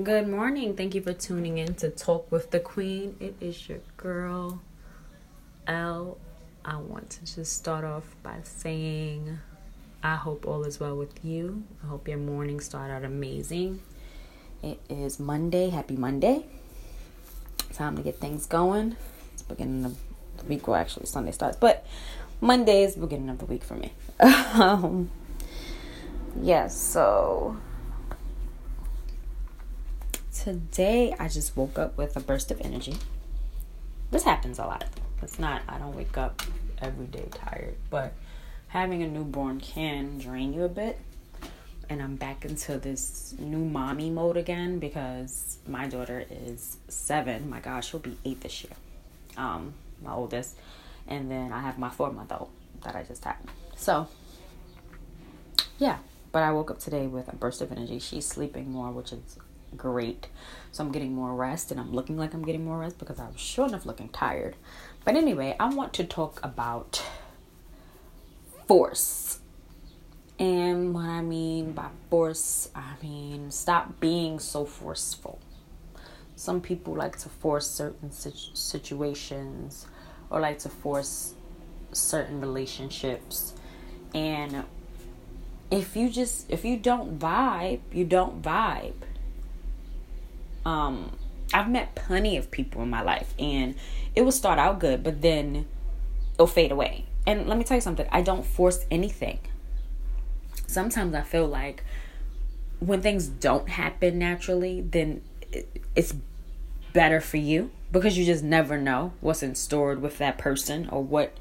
Good morning. Thank you for tuning in to Talk with the Queen. It is your girl, L. I want to just start off by saying I hope all is well with you. I hope your morning started out amazing. It is Monday. Happy Monday. Time to get things going. It's beginning of the week. Well, actually, Sunday starts, but Monday is beginning of the week for me. um, yes, yeah, so today I just woke up with a burst of energy. This happens a lot. It's not, I don't wake up every day tired, but having a newborn can drain you a bit. And I'm back into this new mommy mode again because my daughter is seven. My gosh, she'll be eight this year. Um, my oldest. And then I have my four month old that I just had. So, yeah. But I woke up today with a burst of energy. She's sleeping more, which is great. So I'm getting more rest and I'm looking like I'm getting more rest because I was sure enough looking tired. But anyway, I want to talk about force. And what I mean by force, I mean stop being so forceful. Some people like to force certain situations or like to force certain relationships. And if you just if you don't vibe, you don't vibe um I've met plenty of people in my life and it will start out good, but then it'll fade away. And let me tell you something, I don't force anything. Sometimes I feel like when things don't happen naturally, then it's better for you because you just never know what's in store with that person or what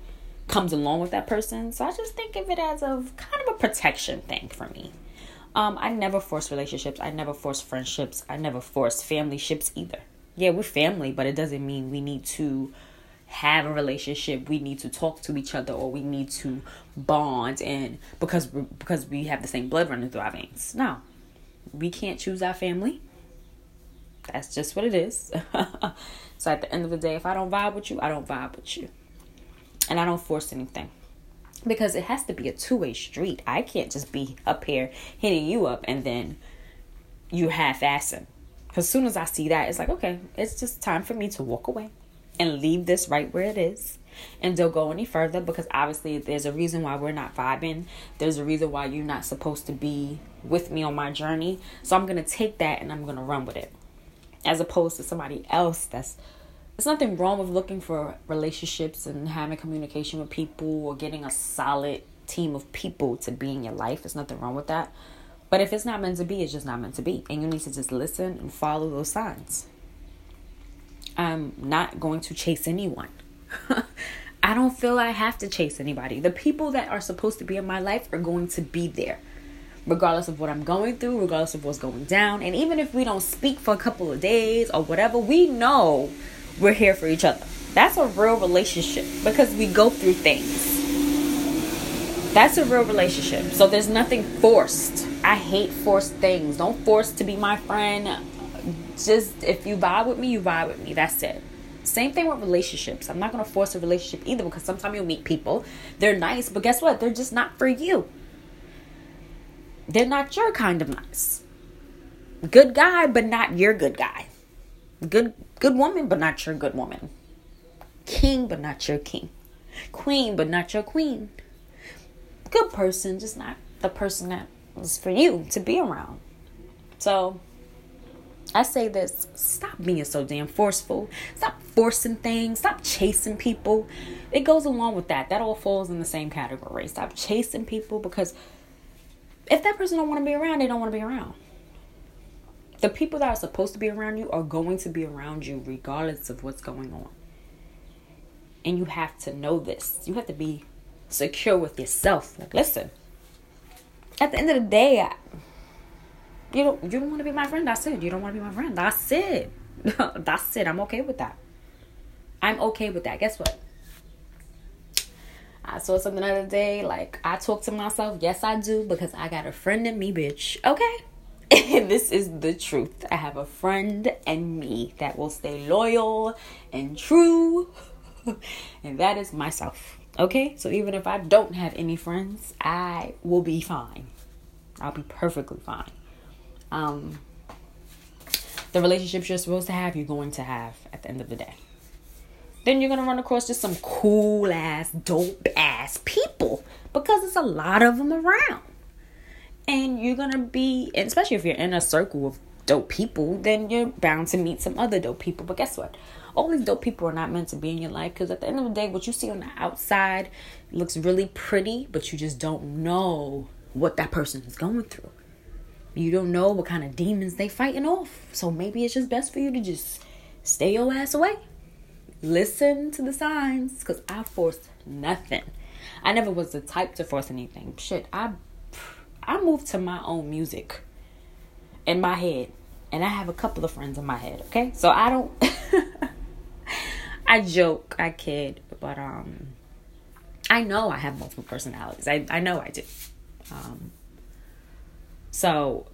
comes along with that person. So I just think of it as a kind of a protection thing for me. Um, I never force relationships. I never force friendships. I never force family ships either. Yeah, we're family, but it doesn't mean we need to have a relationship. We need to talk to each other, or we need to bond, and because because we have the same blood running through our veins. No, we can't choose our family. That's just what it is. so at the end of the day, if I don't vibe with you, I don't vibe with you, and I don't force anything because it has to be a two-way street. I can't just be up here hitting you up and then you half-assing. As soon as I see that, it's like, okay, it's just time for me to walk away and leave this right where it is. And don't go any further because obviously there's a reason why we're not vibing. There's a reason why you're not supposed to be with me on my journey. So I'm going to take that and I'm going to run with it. As opposed to somebody else that's there's nothing wrong with looking for relationships and having communication with people or getting a solid team of people to be in your life. There's nothing wrong with that. But if it's not meant to be, it's just not meant to be. And you need to just listen and follow those signs. I'm not going to chase anyone. I don't feel I have to chase anybody. The people that are supposed to be in my life are going to be there. Regardless of what I'm going through, regardless of what's going down. And even if we don't speak for a couple of days or whatever, we know we're here for each other. That's a real relationship because we go through things. That's a real relationship. So there's nothing forced. I hate forced things. Don't force to be my friend. Just if you vibe with me, you vibe with me. That's it. Same thing with relationships. I'm not going to force a relationship either because sometimes you'll meet people. They're nice, but guess what? They're just not for you. They're not your kind of nice. Good guy, but not your good guy. Good good woman, but not your good woman. King, but not your king. Queen, but not your queen. Good person, just not the person that was for you to be around. So I say this stop being so damn forceful. Stop forcing things. Stop chasing people. It goes along with that. That all falls in the same category. Stop chasing people because if that person don't want to be around, they don't want to be around the people that are supposed to be around you are going to be around you regardless of what's going on. And you have to know this. You have to be secure with yourself. Like, listen, at the end of the day, I, you don't you don't want to be my friend. That's it. You don't want to be my friend. That's it. That's it. I'm okay with that. I'm okay with that. Guess what? I saw something the other day. Like I talk to myself. Yes, I do because I got a friend in me, bitch. Okay. This is the truth. I have a friend and me that will stay loyal and true. and that is myself. Okay? So even if I don't have any friends, I will be fine. I'll be perfectly fine. Um the relationships you're supposed to have, you're going to have at the end of the day. Then you're gonna run across just some cool ass, dope ass people because there's a lot of them around. And you're gonna be, especially if you're in a circle of dope people, then you're bound to meet some other dope people. But guess what? All these dope people are not meant to be in your life because at the end of the day, what you see on the outside looks really pretty, but you just don't know what that person is going through. You don't know what kind of demons they fighting off. So maybe it's just best for you to just stay your ass away. Listen to the signs because I forced nothing. I never was the type to force anything. Shit, I I moved to my own music in my head. And I have a couple of friends in my head, okay? So I don't I joke, I kid, but um I know I have multiple personalities. I I know I do. Um so,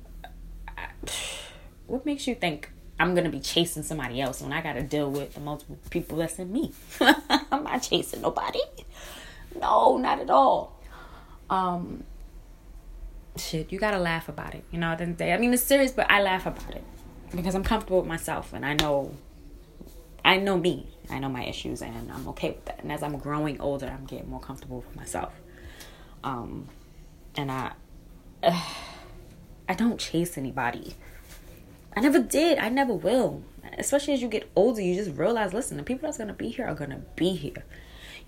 what makes you think I'm gonna be chasing somebody else when I gotta deal with the multiple people that's in me? I'm not chasing nobody. No, not at all. Um, shit, you gotta laugh about it. You know, at the end of the day, I mean, it's serious, but I laugh about it because I'm comfortable with myself and I know, I know me. I know my issues and I'm okay with that. And as I'm growing older, I'm getting more comfortable with myself. Um, and I. I don't chase anybody. I never did. I never will. Especially as you get older, you just realize listen, the people that's to be here are to be here.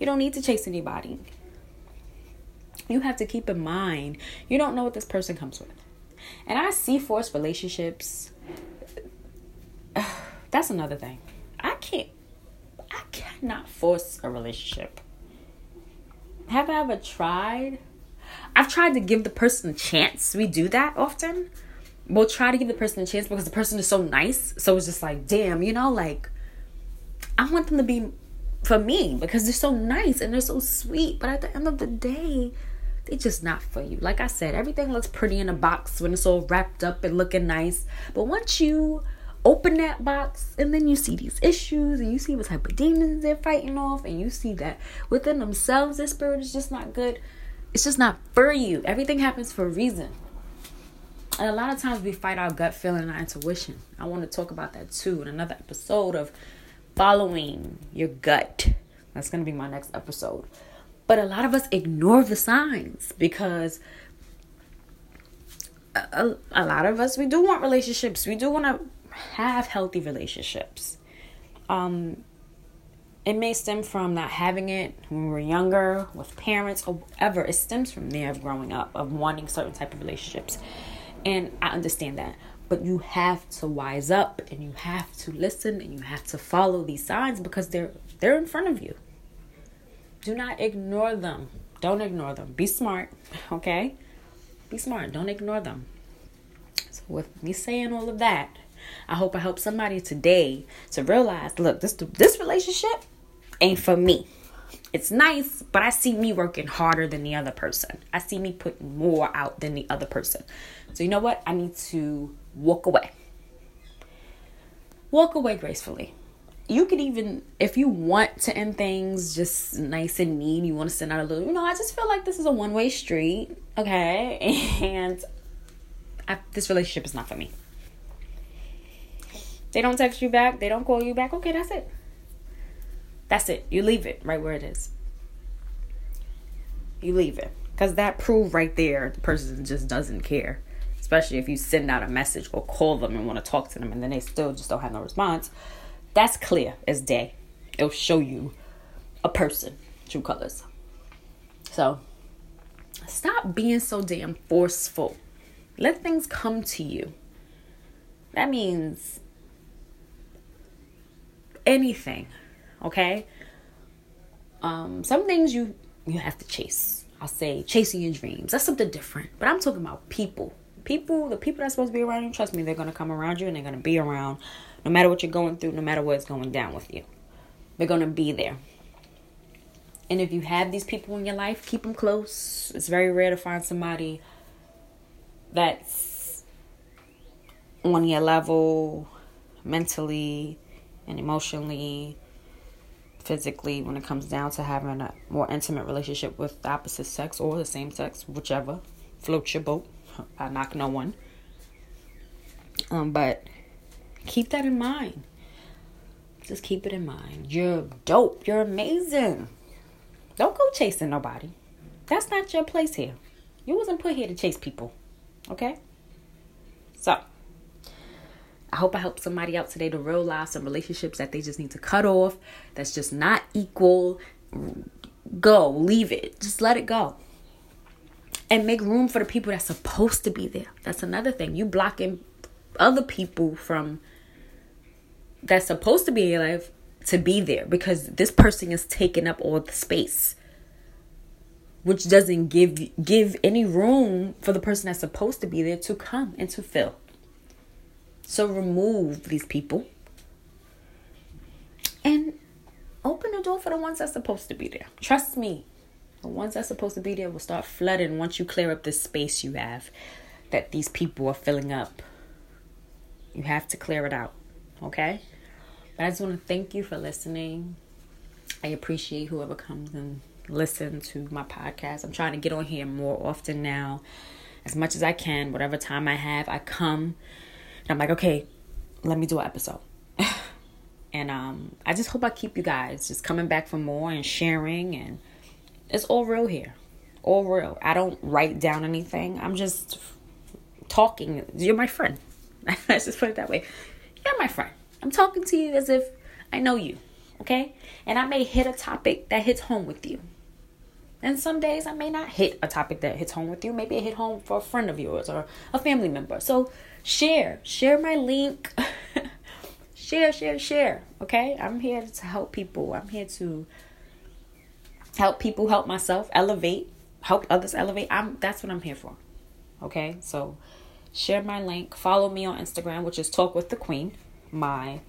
You don't need to chase anybody. You have to keep in mind, you don't know what this person comes with. And I see forced relationships. That's another thing. I can't, I cannot force a relationship. Have I ever tried? I've tried to give the person a chance. We do that often. We'll try to give the person a chance because the person is so nice. So it's just like, damn, you know, like I want them to be for me because they're so nice and they're so sweet. But at the end of the day, they're just not for you. Like I said, everything looks pretty in a box when it's all wrapped up and looking nice. But once you open that box and then you see these issues and you see what type of demons they're fighting off and you see that within themselves their spirit is just not good it's just not for you. Everything happens for a reason. And a lot of times we fight our gut feeling and our intuition. I want to talk about that too in another episode of following your gut. That's going to be my next episode. But a lot of us ignore the signs because a, a, lot of us we do want relationships. We do want to have healthy relationships. Um it may stem from not having it when we were younger with parents or whatever. It stems from there of growing up, of wanting certain type of relationships. And I understand that. But you have to wise up and you have to listen and you have to follow these signs because they're they're in front of you. Do not ignore them. Don't ignore them. Be smart, okay? Be smart. Don't ignore them. So with me saying all of that, I hope I help somebody today to realize, look, this this relationship ain't for me. It's nice, but I see me working harder than the other person. I see me putting more out than the other person. So, you know what? I need to walk away. Walk away gracefully. You could even, if you want to end things just nice and neat, you want to send out a little, you know, I just feel like this is a one way street, okay? And I, this relationship is not for me. They don't text you back, they don't call you back, okay, that's it. That's it. You leave it right where it is. You leave it. Because that prove right there the person just doesn't care. Especially if you send out a message or call them and want to talk to them and then they still just don't have no response. That's clear as day. It'll show you a person, true colors. So stop being so damn forceful. Let things come to you. That means anything okay um some things you you have to chase i'll say chasing your dreams that's something different but i'm talking about people people the people that's supposed to be around you trust me they're going to come around you and they're going to be around no matter what you're going through no matter what's going down with you. They're going to be there. And if you have these people in your life keep them close. It's very rare to find somebody that's on your level mentally and emotionally physically when it comes down to having a more intimate relationship with the opposite sex or the same sex, whichever floats your boat. I knock no one. Um, but Keep that in mind. Just keep it in mind. You're dope. You're amazing. Don't go chasing nobody. That's not your place here. You wasn't put here to chase people. Okay? So, I hope I helped somebody out today to realize some relationships that they just need to cut off. That's just not equal. Go, leave it. Just let it go. And make room for the people that's supposed to be there. That's another thing. You blocking other people from that's supposed to be in your life to be there because this person is taking up all the space which doesn't give give any room for the person that's supposed to be there to come and to fill so remove these people and open the door for the ones that's supposed to be there trust me the ones that's supposed to be there will start flooding once you clear up the space you have that these people are filling up you have to clear it out okay but I just want to thank you for listening. I appreciate whoever comes and listen to my podcast. I'm trying to get on here more often now, as much as I can. Whatever time I have, I come and I'm like, okay, let me do an episode. and um, I just hope I keep you guys just coming back for more and sharing. And it's all real here, all real. I don't write down anything. I'm just talking. You're my friend. Let's just put it that way. You're my friend. I'm talking to you as if I know you, okay? And I may hit a topic that hits home with you. And some days I may not hit a topic that hits home with you. Maybe it hit home for a friend of yours or a family member. So share, share my link. share, share, share. Okay? I'm here to help people. I'm here to help people, help myself, elevate, help others elevate. I'm that's what I'm here for. Okay? So share my link. Follow me on Instagram, which is Talk with the Queen my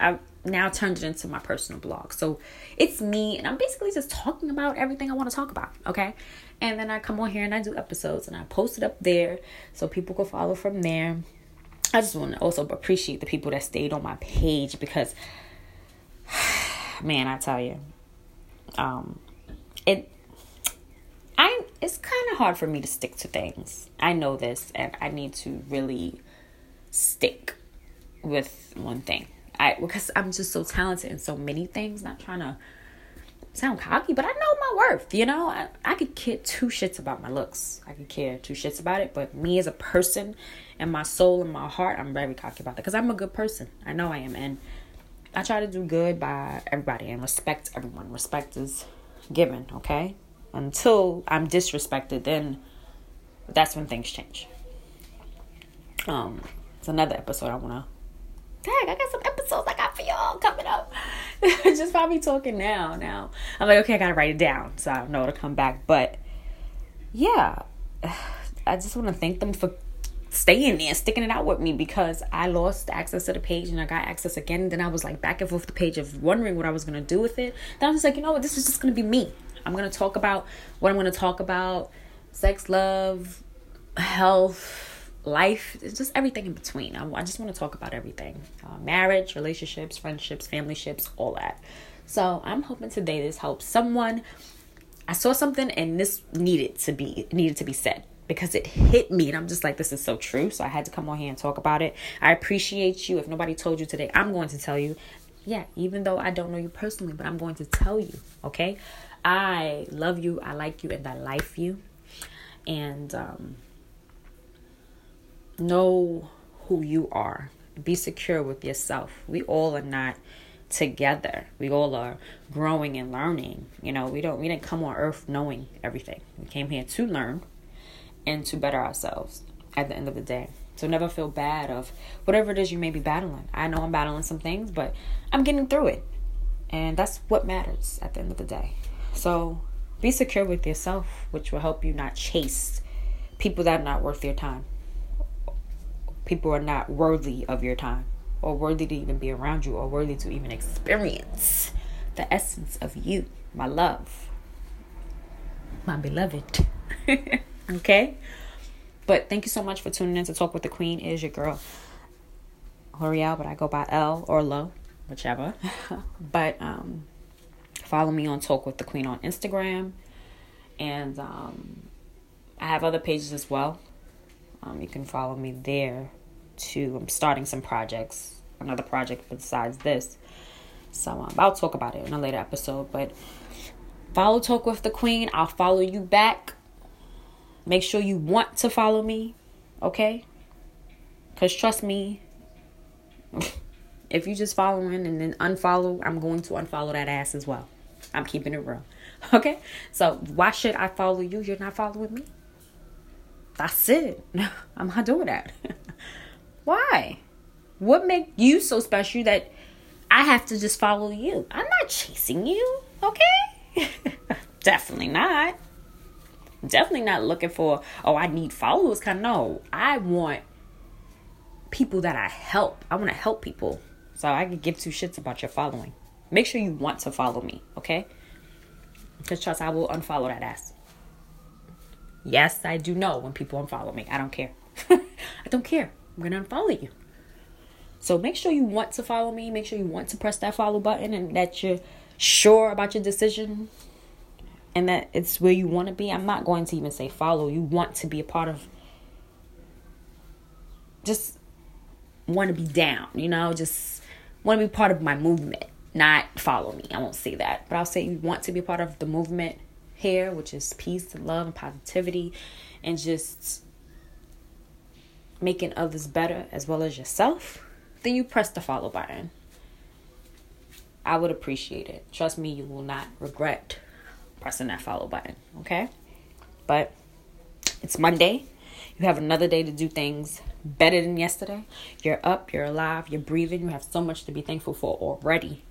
I've now turned it into my personal blog. So it's me and I'm basically just talking about everything I want to talk about, okay? And then I come on here and I do episodes and I post it up there so people can follow from there. I just want to also appreciate the people that stayed on my page because man, I tell you, um it I it's kind of hard for me to stick to things. I know this and I need to really stick with one thing. I because I'm just so talented in so many things. Not trying to sound cocky, but I know my worth. You know, I, I could care two shits about my looks. I could care two shits about it. But me as a person and my soul and my heart, I'm very cocky about that because I'm a good person. I know I am, and I try to do good by everybody and respect everyone. Respect is given. Okay, until I'm disrespected, then that's when things change. Um, it's another episode I wanna dang, I got some episodes I got for y'all coming up. just probably talking now. Now I'm like, okay, I gotta write it down so I know to come back. But yeah, I just want to thank them for staying there, sticking it out with me because I lost access to the page and I got access again. Then I was like back and forth the page of wondering what I was gonna do with it. Then I was like, you know what, this is just gonna be me. I'm gonna talk about what I'm gonna talk about: sex, love, health life, just everything in between. I, I just want to talk about everything uh, marriage, relationships, friendships, family ships, all that. So I'm hoping today this helps someone. I saw something and this needed to be needed to be said because it hit me and I'm just like this is so true. So I had to come on here and talk about it. I appreciate you. If nobody told you today, I'm going to tell you. Yeah, even though I don't know you personally, but I'm going to tell you, okay? I love you, I like you, and I life you. And um know who you are. Be secure with yourself. We all are not together. We all are growing and learning. You know, we don't we didn't come on earth knowing everything. We came here to learn and to better ourselves at the end of the day. So never feel bad of whatever it is you may be battling. I know I'm battling some things, but I'm getting through it. And that's what matters at the end of the day. So be secure with yourself, which will help you not chase people that are not worth your time people are not worthy of your time or worthy to even be around you or worthy to even experience the essence of you, my love, my beloved. okay? But thank you so much for tuning in to Talk with the Queen. It is your girl, L'Oreal, but I go by L or Lo, whichever. but um, follow me on Talk with the Queen on Instagram. And um, I have other pages as well. Um, you can follow me there too. I'm starting some projects another project besides this. So um, I'll talk about it in a later episode. But follow Talk with the Queen. I'll follow you back. Make sure you want to follow me, okay? Because trust me, if you just following and then unfollow, I'm going to unfollow that ass as well. I'm keeping it real. Okay? So why should I follow you? You're not following me? That's it. I'm not doing that. why? What make you so special that I have to just follow you? I'm not chasing you, okay? Definitely not. Definitely not looking for, oh, I need followers. Kind of, no. I want people that I help. I want to help people. So I can give two shits about your following. Make sure you want to follow me, okay? Because trust, I will unfollow that ass. Yes, I do know when people unfollow me. I don't care. I don't care. I'm going to unfollow you. So make sure you want to follow me. Make sure you want to press that follow button and that you're sure about your decision and that it's where you want to be. I'm not going to even say follow. You want to be a part of just want to be down, you know, just want to be part of my movement, not follow me. I won't say that, but I'll say you want to be part of the movement here, which is peace and love and positivity and just making others better as well as yourself, then you press the follow button. I would appreciate it. Trust me, you will not regret pressing that follow button, okay? But it's Monday. You have another day to do things better than yesterday. You're up, you're alive, you're breathing. You have so much to be thankful for already.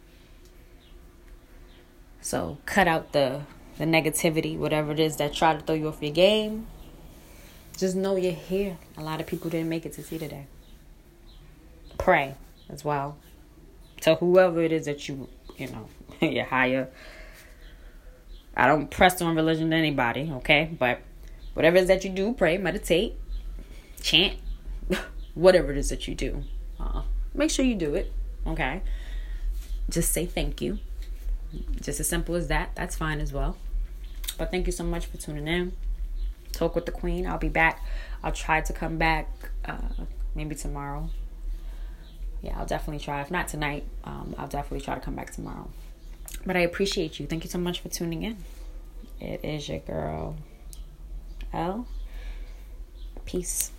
So cut out the the negativity, whatever it is that try to throw you off your game. Just know you're here. A lot of people didn't make it to see today. Pray as well. To whoever it is that you, you know, you're higher. I don't press on religion to anybody, okay? But whatever it is that you do, pray, meditate, chant, whatever it is that you do. Uh, make sure you do it, okay? Just say thank you. Just as simple as that. That's fine as well. But thank you so much for tuning in. Talk with the Queen. I'll be back. I'll try to come back uh, maybe tomorrow. Yeah, I'll definitely try. If not tonight, um, I'll definitely try to come back tomorrow. But I appreciate you. Thank you so much for tuning in. It is your girl, L. Peace.